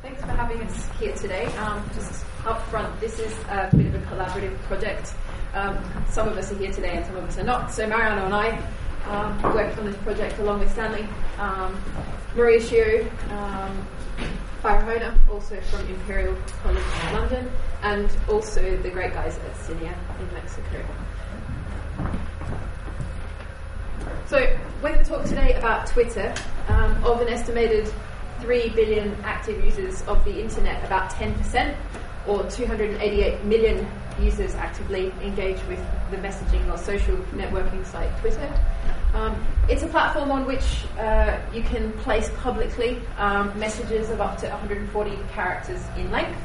Thanks for having us here today. Um, just up front, this is a bit of a collaborative project. Um, some of us are here today and some of us are not. So Mariano and I um, worked on this project along with Stanley, um, Mauricio, um, also from Imperial College London, and also the great guys at Sinnia in Mexico. So we're going to talk today about Twitter. Um, of an estimated 3 billion active users of the internet, about 10%, or 288 million users actively engage with the messaging or social networking site Twitter. Um, it's a platform on which uh, you can place publicly um, messages of up to 140 characters in length.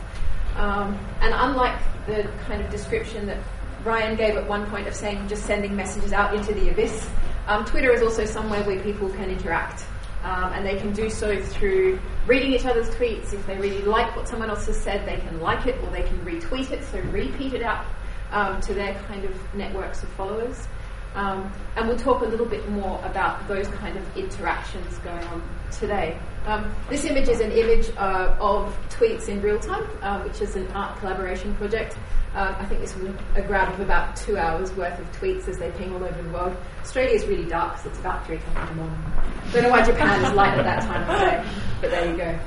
Um, and unlike the kind of description that Ryan gave at one point of saying just sending messages out into the abyss, um, Twitter is also somewhere where people can interact. Um, and they can do so through reading each other's tweets. If they really like what someone else has said, they can like it or they can retweet it, so repeat it out um, to their kind of networks of followers. Um, and we'll talk a little bit more about those kind of interactions going on today. Um, this image is an image uh, of tweets in real time, uh, which is an art collaboration project. Uh, I think this was a grab of about two hours worth of tweets as they ping all over the world. Australia is really dark, so it's about three o'clock in the morning. Don't know why Japan is light at that time of day, but there you go.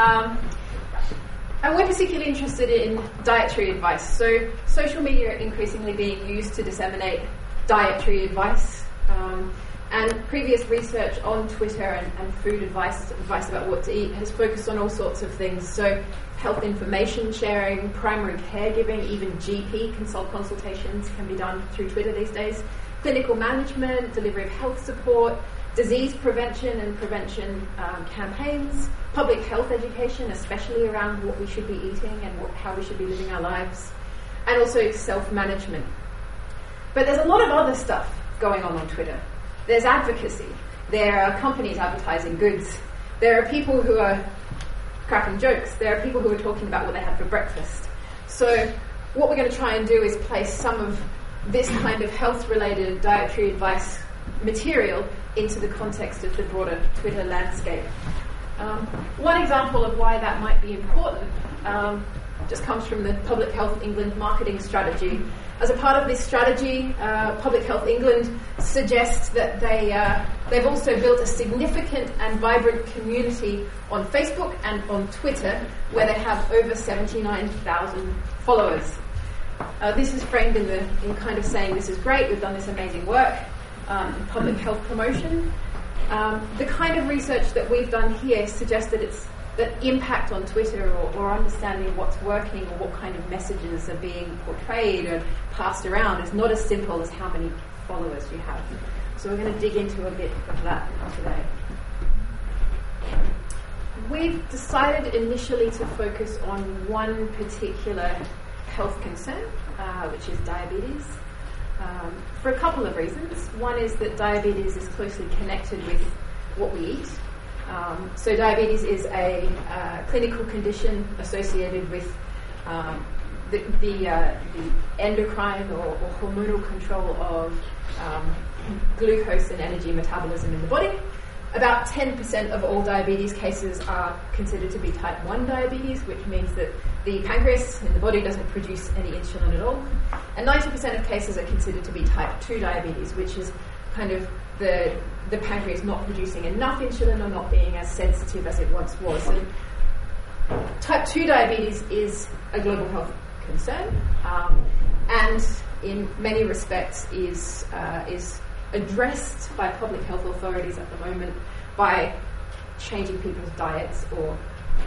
Um, and we're particularly interested in dietary advice. So, social media increasingly being used to disseminate dietary advice. Um, and previous research on Twitter and, and, food advice, advice about what to eat, has focused on all sorts of things. So, health information sharing, primary caregiving, even GP consult consultations can be done through Twitter these days. Clinical management, delivery of health support, disease prevention and prevention um, campaigns, public health education, especially around what we should be eating and what, how we should be living our lives, and also self management. But there's a lot of other stuff going on on Twitter. There's advocacy. There are companies advertising goods. There are people who are cracking jokes. There are people who are talking about what they had for breakfast. So, what we're going to try and do is place some of this kind of health related dietary advice material into the context of the broader Twitter landscape. Um, one example of why that might be important um, just comes from the Public Health England marketing strategy. As a part of this strategy, uh, Public Health England suggests that they, uh, they've also built a significant and vibrant community on Facebook and on Twitter where they have over 79,000 followers. Uh, this is framed in, the, in kind of saying this is great, we've done this amazing work, um, public health promotion. Um, the kind of research that we've done here suggests that it's that impact on Twitter or, or, understanding what's working or what kind of messages are being portrayed or passed around is not as simple as how many followers you have. So we're going to dig into a bit of that today. We've decided initially to focus on one particular health concern, uh, which is diabetes um, for a couple of reasons. One is that diabetes is closely connected with what we eat. Um, so, diabetes is a uh, clinical condition associated with um, the, the, uh, the, endocrine or, or, hormonal control of um, glucose and energy metabolism in the body. About 10% of all diabetes cases are considered to be type 1 diabetes, which means that the pancreas in the body doesn't produce any insulin at all. And 90% of cases are considered to be type 2 diabetes, which is kind of the, the pancreas not producing enough insulin or not being as sensitive as it once was. And type 2 diabetes is a global health concern um, and in many respects is, uh, is addressed by public health authorities at the moment by changing people's diets or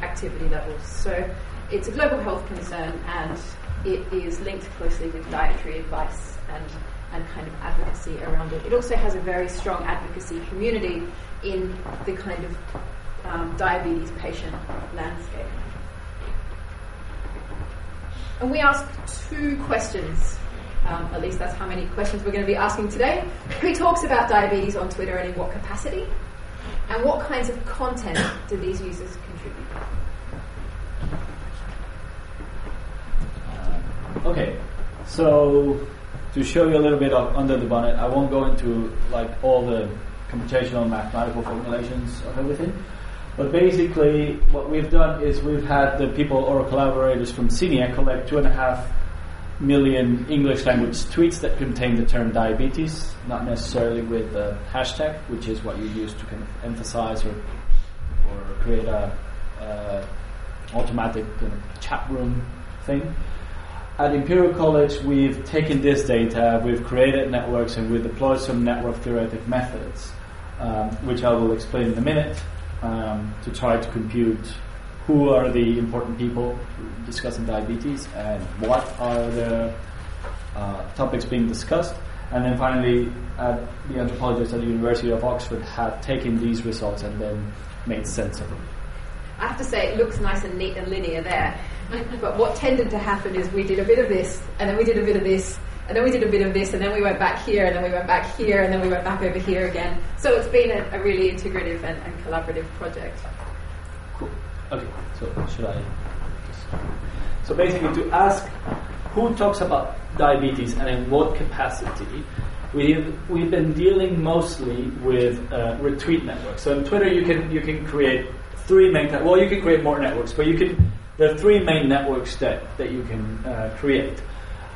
activity levels. So it's a global health concern and it is linked closely with dietary advice and, and kind of advocacy around it. It also has a very strong advocacy community in the kind of um, diabetes patient landscape. And we ask two questions um, at least that's how many questions we're going to be asking today. Who talks about diabetes on Twitter and in what capacity? And what kinds of content do these users contribute? Uh, okay, so to show you a little bit of under the bonnet, I won't go into like all the computational mathematical formulations of everything. But basically, what we've done is we've had the people or collaborators from Sinnia collect two and a half million English language tweets that contain the term diabetes, not necessarily with the hashtag, which is what you use to kind of emphasize or, or create a uh, automatic kind of chat room thing. At Imperial College, we've taken this data, we've created networks, and we've deployed some network theoretic methods, um, which I will explain in a minute, um, to try to compute who are the important people discussing diabetes and what are the uh, topics being discussed. And then finally, the anthropologists at the University of Oxford have taken these results and then made sense of them. I have to say, it looks nice and neat and linear there. but what tended to happen is we did a bit of this, and then we did a bit of this, and then we did a bit of this, and then we went back here, and then we went back here, and then we went back over here again. So it's been a, a really integrative and, and collaborative project. Okay, so should I? So basically, to ask who talks about diabetes and in what capacity, we've we've been dealing mostly with uh, retweet networks. So on Twitter, you can you can create three main. Well, you can create more networks, but you can. There are three main networks that that you can uh, create.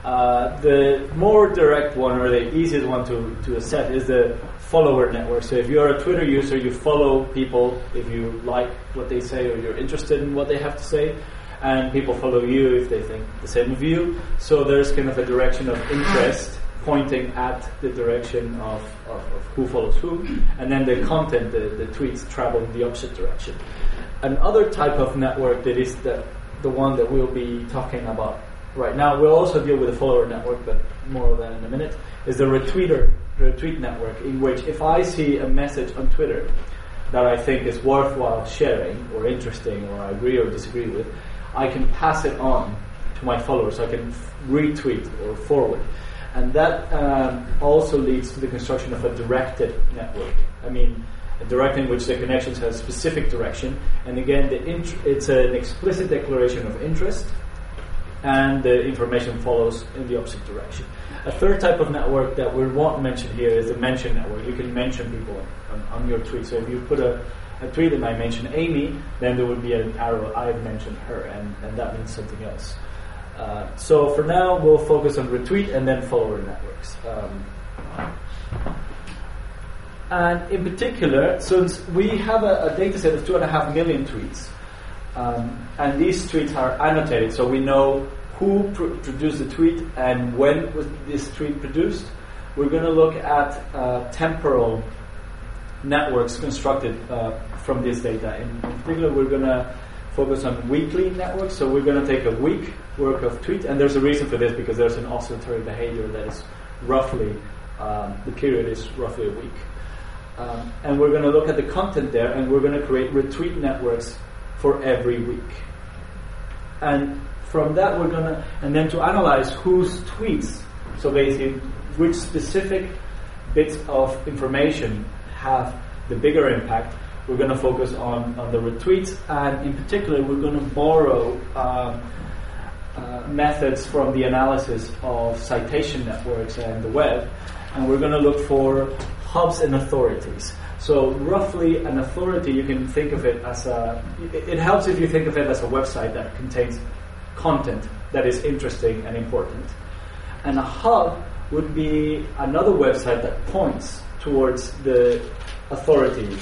Uh, the more direct one, or the easiest one to, to assess, is the follower network. So if you're a Twitter user, you follow people if you like what they say or you're interested in what they have to say, and people follow you if they think the same of you. So there's kind of a direction of interest pointing at the direction of, of, of who follows who, and then the content, the, the tweets travel in the opposite direction. Another type of network that is the, the one that we'll be talking about right now, we'll also deal with the follower network, but more of that in a minute, is the retweeter retweet network, in which if I see a message on Twitter that I think is worthwhile sharing or interesting or I agree or disagree with, I can pass it on to my followers. I can retweet or forward. And that um, also leads to the construction of a directed network. I mean, a direct in which the connections have specific direction. And again, int- it's an explicit declaration of interest, and the information follows in the opposite direction. A third type of network that we won't mention here is the mention network. You can mention people on, on your tweet. So if you put a, a, tweet and I mention Amy, then there would be an arrow, I've mentioned her, and, and that means something else. Uh, so for now, we'll focus on retweet and then follower networks. Um, and in particular, since we have a, a data set of two and a half million tweets, um, and these tweets are annotated, so we know who pr- produced the tweet and when was this tweet produced. We're going to look at uh, temporal networks constructed uh, from this data. In, particular, we're going to focus on weekly networks. So we're going to take a week worth of tweets, and there's a reason for this because there's an oscillatory behavior that is roughly um, the period is roughly a week. Um, and we're going to look at the content there, and we're going to create retweet networks for every week. And from that, we're gonna, and then to analyze whose tweets, so basically which specific bits of information have the bigger impact, we're to focus on, on the retweets, and in particular, we're to borrow um, uh, methods from the analysis of citation networks and the web, and we're to look for hubs and authorities. So, roughly, an authority, you can think of it as a. It helps if you think of it as a website that contains content that is interesting and important. And a hub would be another website that points towards the authority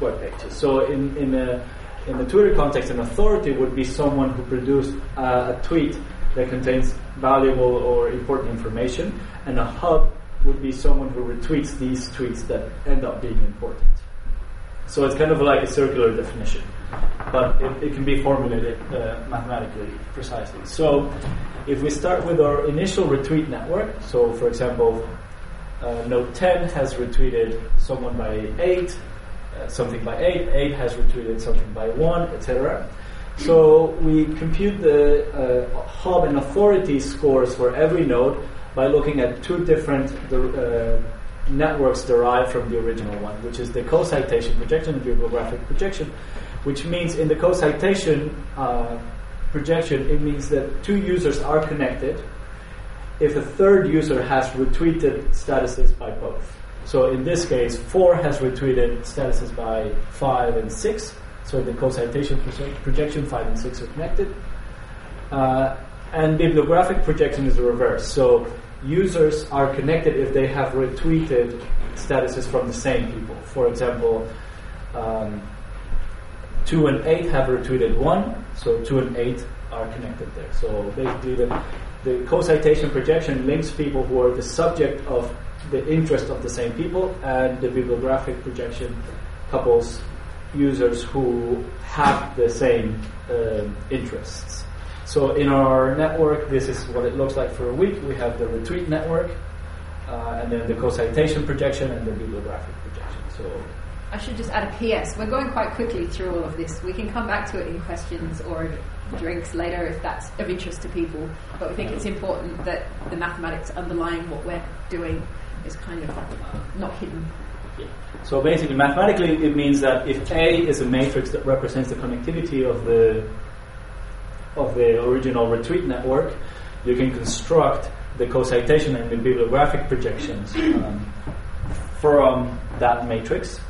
web pages. So in, in, a, in the Twitter context, an authority would be someone who produced uh, a tweet that contains valuable or important information, and a hub would be someone who retweets these tweets that end up being important. So it's kind of like a circular definition but it, it can be formulated uh, mathematically precisely. So if we start with our initial retweet network, so for example, uh, node 10 has retweeted someone by 8, uh, something by 8, 8 has retweeted something by 1, etc. So we compute the uh, hub and authority scores for every node by looking at two different uh, networks derived from the original one, which is the co-citation projection and bibliographic projection which means in the co-citation uh, projection, it means that two users are connected if a third user has retweeted statuses by both. So in this case, 4 has retweeted statuses by 5 and 6, So the co-citation projection 5 and 6 are connected. Uh, and bibliographic projection is the reverse. So users are connected if they have retweeted statuses from the same people. For example, um, 2 and 8 have retweeted 1, so 2 and 8 are connected there. So basically, the, the co citation projection links people who are the subject of the interest of the same people, and the bibliographic projection couples users who have the same uh, interests. So in our network, this is what it looks like for a week. We have the retweet network, uh, and then the co-citation projection and the bibliographic projection. So I should just add a PS. We're going quite quickly through all of this. We can come back to it in questions or drinks later if that's of interest to people. But we think it's important that the mathematics underlying what we're doing is kind of not hidden. So basically, mathematically, it means that if A is a matrix that represents the connectivity of the of the original retweet network, you can construct the co-citation and the bibliographic projections um, from that matrix.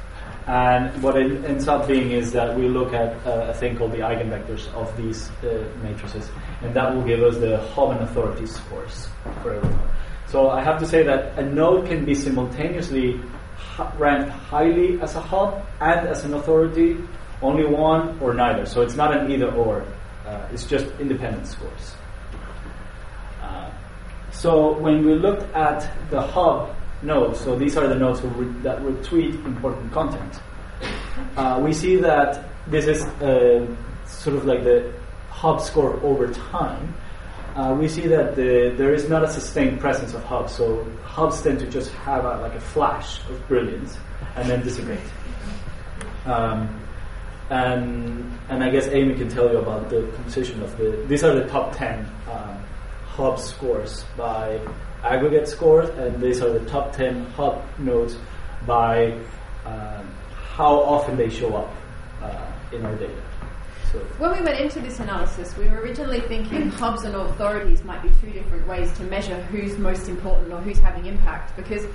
And what it ends up being is that we look at uh, a thing called the eigenvectors of these uh, matrices, and that will give us the Hub and authority scores for everyone. So I have to say that a node can be simultaneously ranked highly as a hub and as an authority, only one or neither. So it's not an either or. Uh, it's just independent scores. Uh, so when we looked at the hub nodes, so these are the nodes re- that retweet important content, uh, we see that this is uh, sort of like the hub score over time. Uh, we see that the, there is not a sustained presence of hubs. So hubs tend to just have a, like a flash of brilliance and then dissipate. Um, and and I guess Amy can tell you about the composition of the. These are the top ten um, hub scores by aggregate scores, and these are the top ten hub nodes by um, how often they show up uh, in our data. When we went into this analysis, we were originally thinking hubs and authorities might be two different ways to measure who's most important or who's having impact, because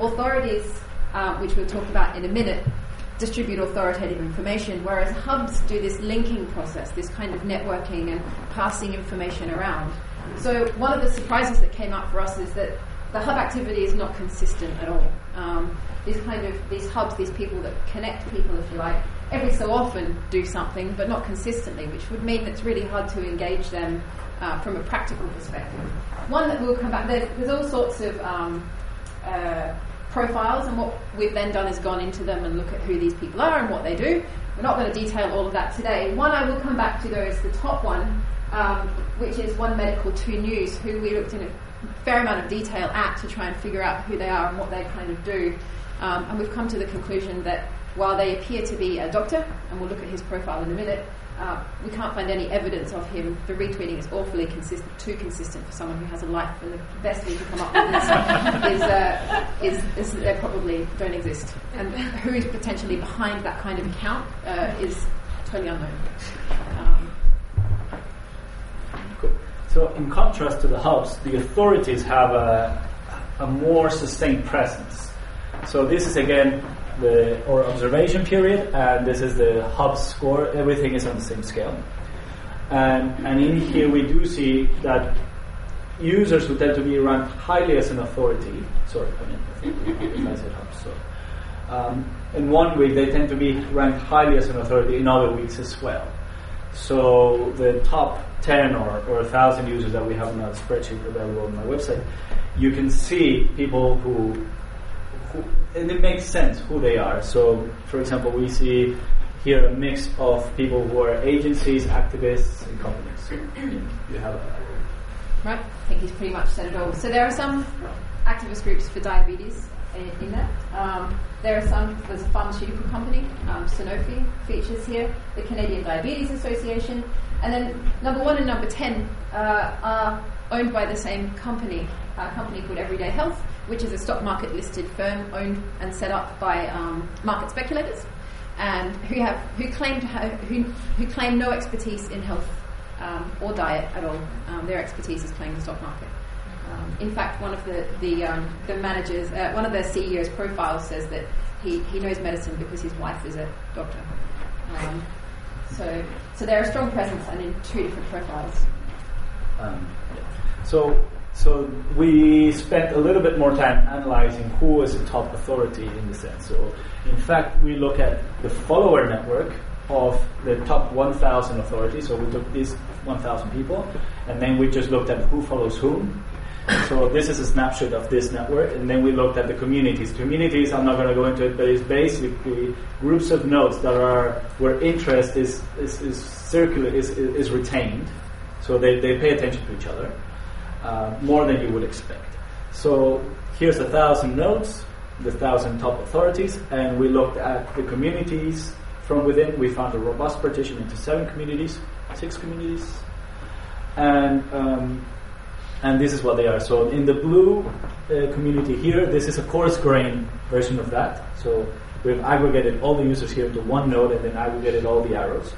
authorities, uh, which we'll talk about in a minute, distribute authoritative information, whereas hubs do this linking process, this kind of networking and passing information around. So one of the surprises that came up for us is that the hub activity is not consistent at all. Um, these kind of these hubs, these people that connect people, if you like, every so often do something, but not consistently, which would mean it's really hard to engage them uh, from a practical perspective. One that we'll come back. There's, there's all sorts of um, uh, profiles, and what we've then done is gone into them and look at who these people are and what they do. We're not going to detail all of that today. One I will come back to though is the top one, um, which is One Medical, Two News, who we looked in a fair amount of detail at to try and figure out who they are and what they kind of do. Um, and we've come to the conclusion that while they appear to be a doctor, and we'll look at his profile in a minute, uh, we can't find any evidence of him. The retweeting is awfully consistent, too consistent for someone who has a life, and the best we can come up with is, is, uh, is, is, that they probably don't exist. And who is potentially behind that kind of account uh, is totally unknown. Um, so, in contrast to the hubs, the authorities have a, a more sustained presence. So, this is again the or observation period, and this is the hub score. Everything is on the same scale. And, and in here we do see that users who tend to be ranked highly as an authority, sorry, I mean, I said hubs, so. Um, in one week they tend to be ranked highly as an authority, in other weeks as well. So the top 10 or, or 1,000 users that we have in that spreadsheet available on my website, you can see people who, and it makes sense who they are. So, for example, we see here a mix of people who are agencies, activists, and companies. you have a, Right, I think he's pretty much said it all. So there are some activist groups for diabetes in, in there. Um, there are some, there's a pharmaceutical company, um, Sanofi features here, the Canadian Diabetes Association, and then number one and number 10 uh, are owned by the same company, a company called Everyday Health, which is a stock market listed firm owned and set up by um, market speculators, and who have who claim to have who, who claim no expertise in health um, or diet at all. Um, their expertise is playing the stock market. Um, in fact, one of the the, um, the managers, uh, one of the CEO's profiles says that he, he knows medicine because his wife is a doctor. Um, So, so they're a strong presence and in two different profiles. So, so we spent a little bit more time analyzing who is a top authority in the sense. So, in fact, we look at the follower network of the top 1,000 authorities. So we took these 1,000 people, and then we just looked at who follows whom. So this is a snapshot of this network, and then we looked at the communities. Communities, I'm not going to go into it, but it's basically groups of nodes that are where interest is is, is circular is, is retained. So they, they pay attention to each other uh, more than you would expect. So here's a thousand nodes, the thousand top authorities, and we looked at the communities from within. We found a robust partition into seven communities, six communities, and um, and this is what they are. So in the blue uh, community here, this is a coarse grain version of that. So we've aggregated all the users here to one node and then aggregated all the arrows.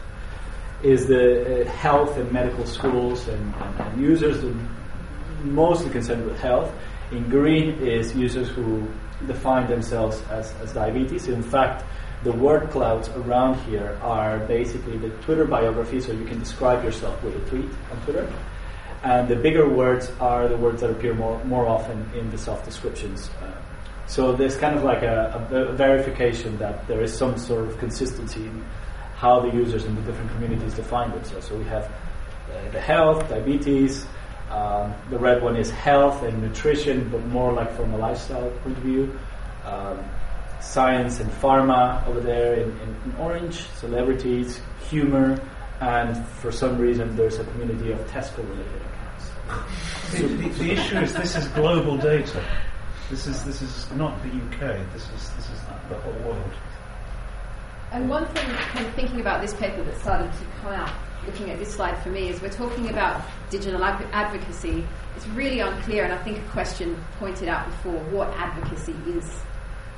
Is the uh, health and medical schools and, and, and users mostly concerned with health. In green is users who define themselves as, as diabetes. In fact, the word clouds around here are basically the Twitter biography, so you can describe yourself with a tweet on Twitter. And the bigger words are the words that appear more, more often in the self descriptions. Uh, so there's kind of like a, a, verification that there is some sort of consistency in how the users in the different communities define themselves. So we have uh, the health, diabetes. Um, the red one is health and nutrition, but more like from a lifestyle point of view. Um, science and pharma over there in, in, in orange, celebrities, humor, and for some reason there's a community of Tesco related the, the, the, issue is this is global data. This is this is not the UK. This is this is not the whole world. And one thing, kind of thinking about this paper that started to come out, looking at this slide for me, is we're talking about digital advocacy. It's really unclear, and I think a question pointed out before what advocacy is.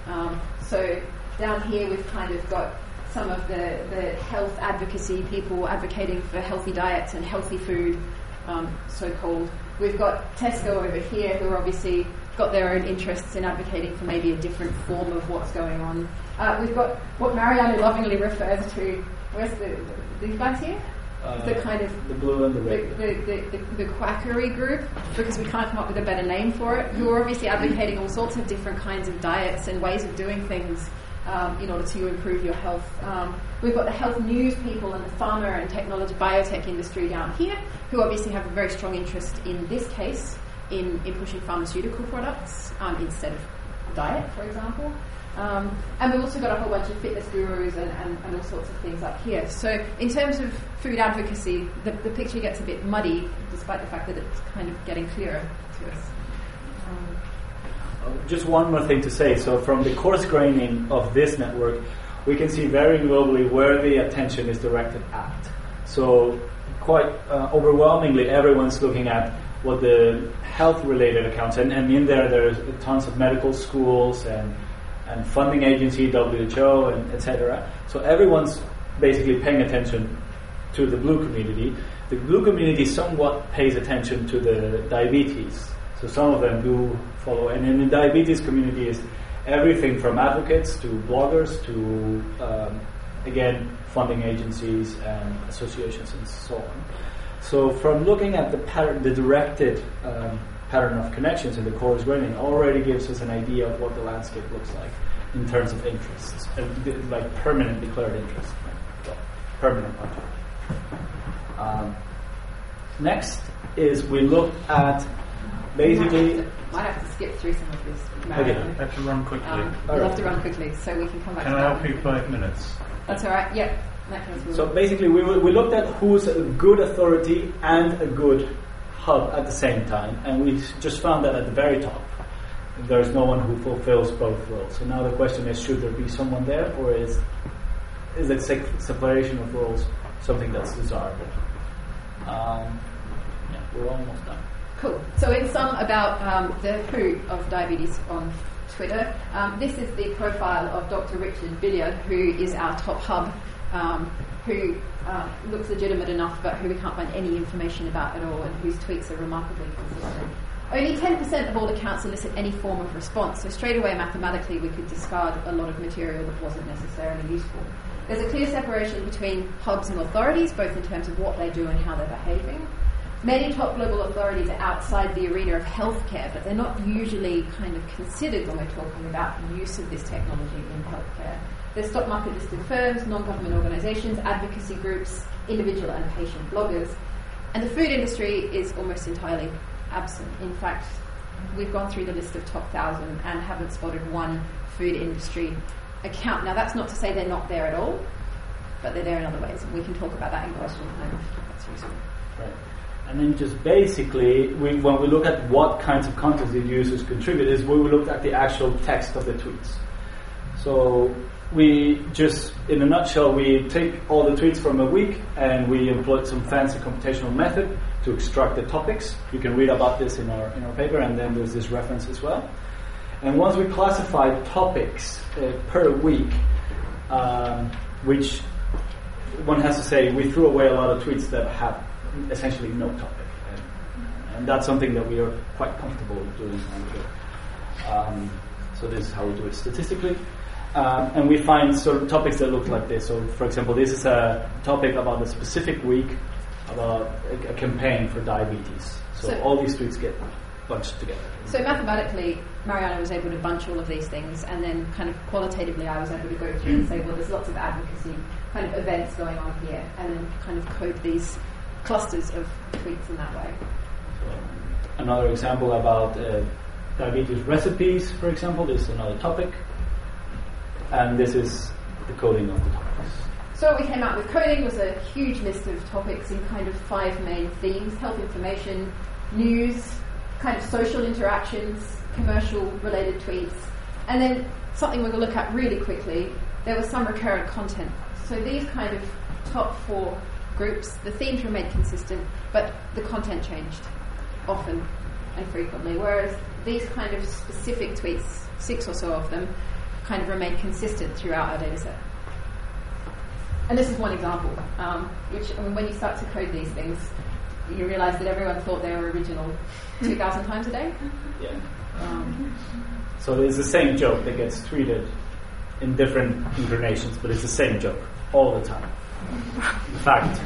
Um, so down here we've kind of got some of the, the health advocacy people advocating for healthy diets and healthy food um, so called. We've got Tesco over here who are obviously got their own interests in advocating for maybe a different form of what's going on. Uh, we've got what Mariano lovingly refers to. Where's the these guys here? Uh, the kind of the blue and the red. The, the, the, the, quackery group, because we can't come up with a better name for it, who are obviously advocating all sorts of different kinds of diets and ways of doing things um, in order to improve your health. Um, we've got the health news people and the pharma and technology biotech industry down here, who obviously have a very strong interest in this case in, in pushing pharmaceutical products um, instead of diet, for example. Um, and we've also got a whole bunch of fitness gurus and, and, and, all sorts of things up here. So, in terms of food advocacy, the, the picture gets a bit muddy, despite the fact that it's kind of getting clearer to us. Um, just one more thing to say. So, from the coarse graining of this network, we can see very globally where the attention is directed at. So, quite uh, overwhelmingly, everyone's looking at what the health-related accounts, and, and in there there's tons of medical schools and and funding agency, WHO, and etc. So everyone's basically paying attention to the blue community. The blue community somewhat pays attention to the diabetes so some of them do follow. And in the diabetes community is everything from advocates to bloggers to, um, again, funding agencies and associations and so on. So from looking at the pattern, the directed um, pattern of connections in the core coarse graining already gives us an idea of what the landscape looks like in terms of interests, uh, like permanent declared interests, well, permanent um, next is we look at basically. Might have to skip through some of this. Okay. I have to run quickly. Um, we'll have to run quickly so we can come back. Can I help you five minutes? That's all right. Yep. So basically, we, we looked at who's a good authority and a good hub at the same time, and we just found that at the very top, there's no one who fulfills both roles. So now the question is, should there be someone there, or is is that separation of roles something that's desirable? Um, yeah, we're almost done. Cool. So in sum about um, the who of diabetes on Twitter, um, this is the profile of Dr. Richard Billiard, who is our top hub, um, who uh, looks legitimate enough, but who we can't find any information about at all, and whose tweets are remarkably consistent. Only 10% of all accounts elicit any form of response, so straight away mathematically we could discard a lot of material that wasn't necessarily useful. There's a clear separation between hubs and authorities, both in terms of what they do and how they're behaving. Many top global authorities are outside the arena of healthcare, but they're not usually kind of considered when we're talking about use of this technology in healthcare. They're stock market listed firms, non government organisations, advocacy groups, individual and patient bloggers. And the food industry is almost entirely absent. In fact, we've gone through the list of top thousand and haven't spotted one food industry account. Now, that's not to say they're not there at all, but they're there in other ways, and we can talk about that in question time that's. Right. And then just basically, we, when we look at what kinds of content the users contribute, is we look at the actual text of the tweets. So we just, in a nutshell, we take all the tweets from a week and we employ some fancy computational method to extract the topics. You can read about this in our in our paper, and then there's this reference as well. And once we classify topics uh, per week, um, which one has to say, we threw away a lot of tweets that have essentially no topic. And, and that's something that we are quite comfortable doing. Um, so this is how we do it statistically. Um, and we find sort of topics that look like this. So, for example, this is a topic about a specific week about a, a campaign for diabetes. So, so, all these tweets get bunched together. So mathematically, Mariano was able to bunch all of these things, and then kind of qualitatively, I was able to go through and say, well, there's lots of advocacy kind of events going on here, and then kind of code these clusters of tweets in that way. So another example about uh, diabetes recipes, for example, this is another topic, and this is the coding of the topics. So what we came out with coding was a huge list of topics in kind of five main themes: health information, news, kind of social interactions, commercial related tweets, and then something we're going to look at really quickly. There was some recurrent content. So these kind of top four groups, the themes remained consistent, but the content changed often and frequently. Whereas these kind of specific tweets, six or so of them, kind of remained consistent throughout our data set. And this is one example, um, which I mean, when you start to code these things, you realize that everyone thought they were original 2,000 times a day. Yeah. Um, so it's the same joke that gets tweeted in different incarnations, but it's the same joke all the time. In fact,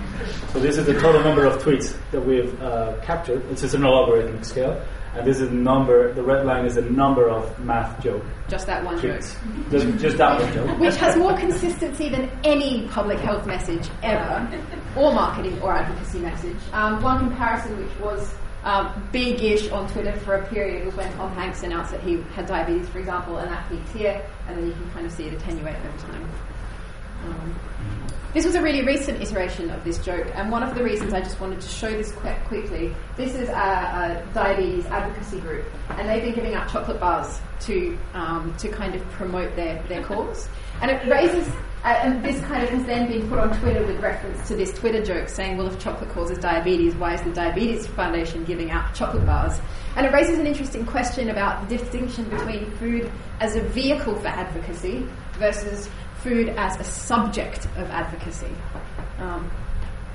so this is the total number of tweets that we've uh, captured. It's just an logarithmic scale. And this is the number, the red line is the number of math joke. Just that one tweets. joke. Just, just that one joke. Which has more consistency than any public health message ever, or marketing or advocacy message. Um, one comparison which was um, big-ish on Twitter for a period was when Tom Hanks announced that he had diabetes, for example, and that peaked here, and then you can kind of see it attenuate over time. Um, this was a really recent iteration of this joke, and one of the reasons I just wanted to show this quite quickly, this is a, a diabetes advocacy group, and they've been giving out chocolate bars to um, to kind of promote their, their cause. And it raises, uh, and this kind of has then been put on Twitter with reference to this Twitter joke saying, well, if chocolate causes diabetes, why is the Diabetes Foundation giving out chocolate bars? And it raises an interesting question about the distinction between food as a vehicle for advocacy versus food as a subject of advocacy. Um,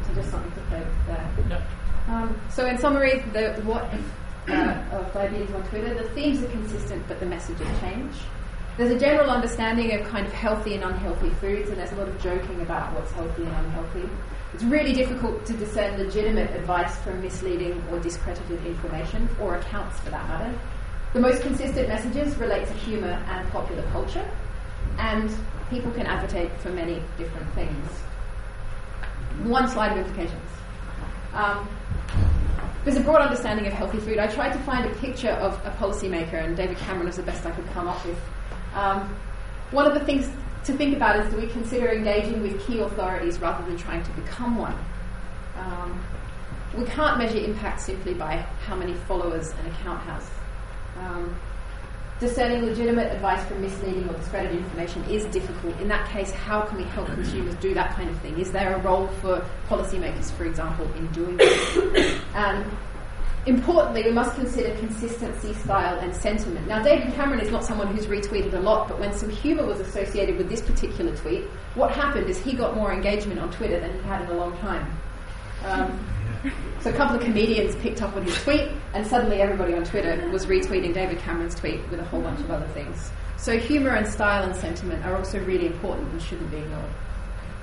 so just something to play with there. Um, so in summary, the what uh, of diabetes on Twitter, the themes are consistent, but the messages change. There's a general understanding of kind of healthy and unhealthy foods, and there's a lot of joking about what's healthy and unhealthy. It's really difficult to discern legitimate advice from misleading or discredited information, or accounts for that matter. The most consistent messages relate to humour and popular culture, and people can advocate for many different things. One slide of implications. Um, there's a broad understanding of healthy food. I tried to find a picture of a policymaker, and David Cameron was the best I could come up with. Um, one of the things to think about is do we consider engaging with key authorities rather than trying to become one? Um, we can't measure impact simply by how many followers an account has. Um, discerning legitimate advice from misleading or discredited information is difficult. In that case, how can we help consumers do that kind of thing? Is there a role for policymakers, for example, in doing this? Um, importantly, we must consider consistency, style, and sentiment. Now, David Cameron is not someone who's retweeted a lot, but when some humour was associated with this particular tweet, what happened is he got more engagement on Twitter than he had in a long time. Um, so a couple of comedians picked up on his tweet, and suddenly everybody on Twitter was retweeting David Cameron's tweet with a whole bunch of other things. So humour and style and sentiment are also really important and shouldn't be ignored.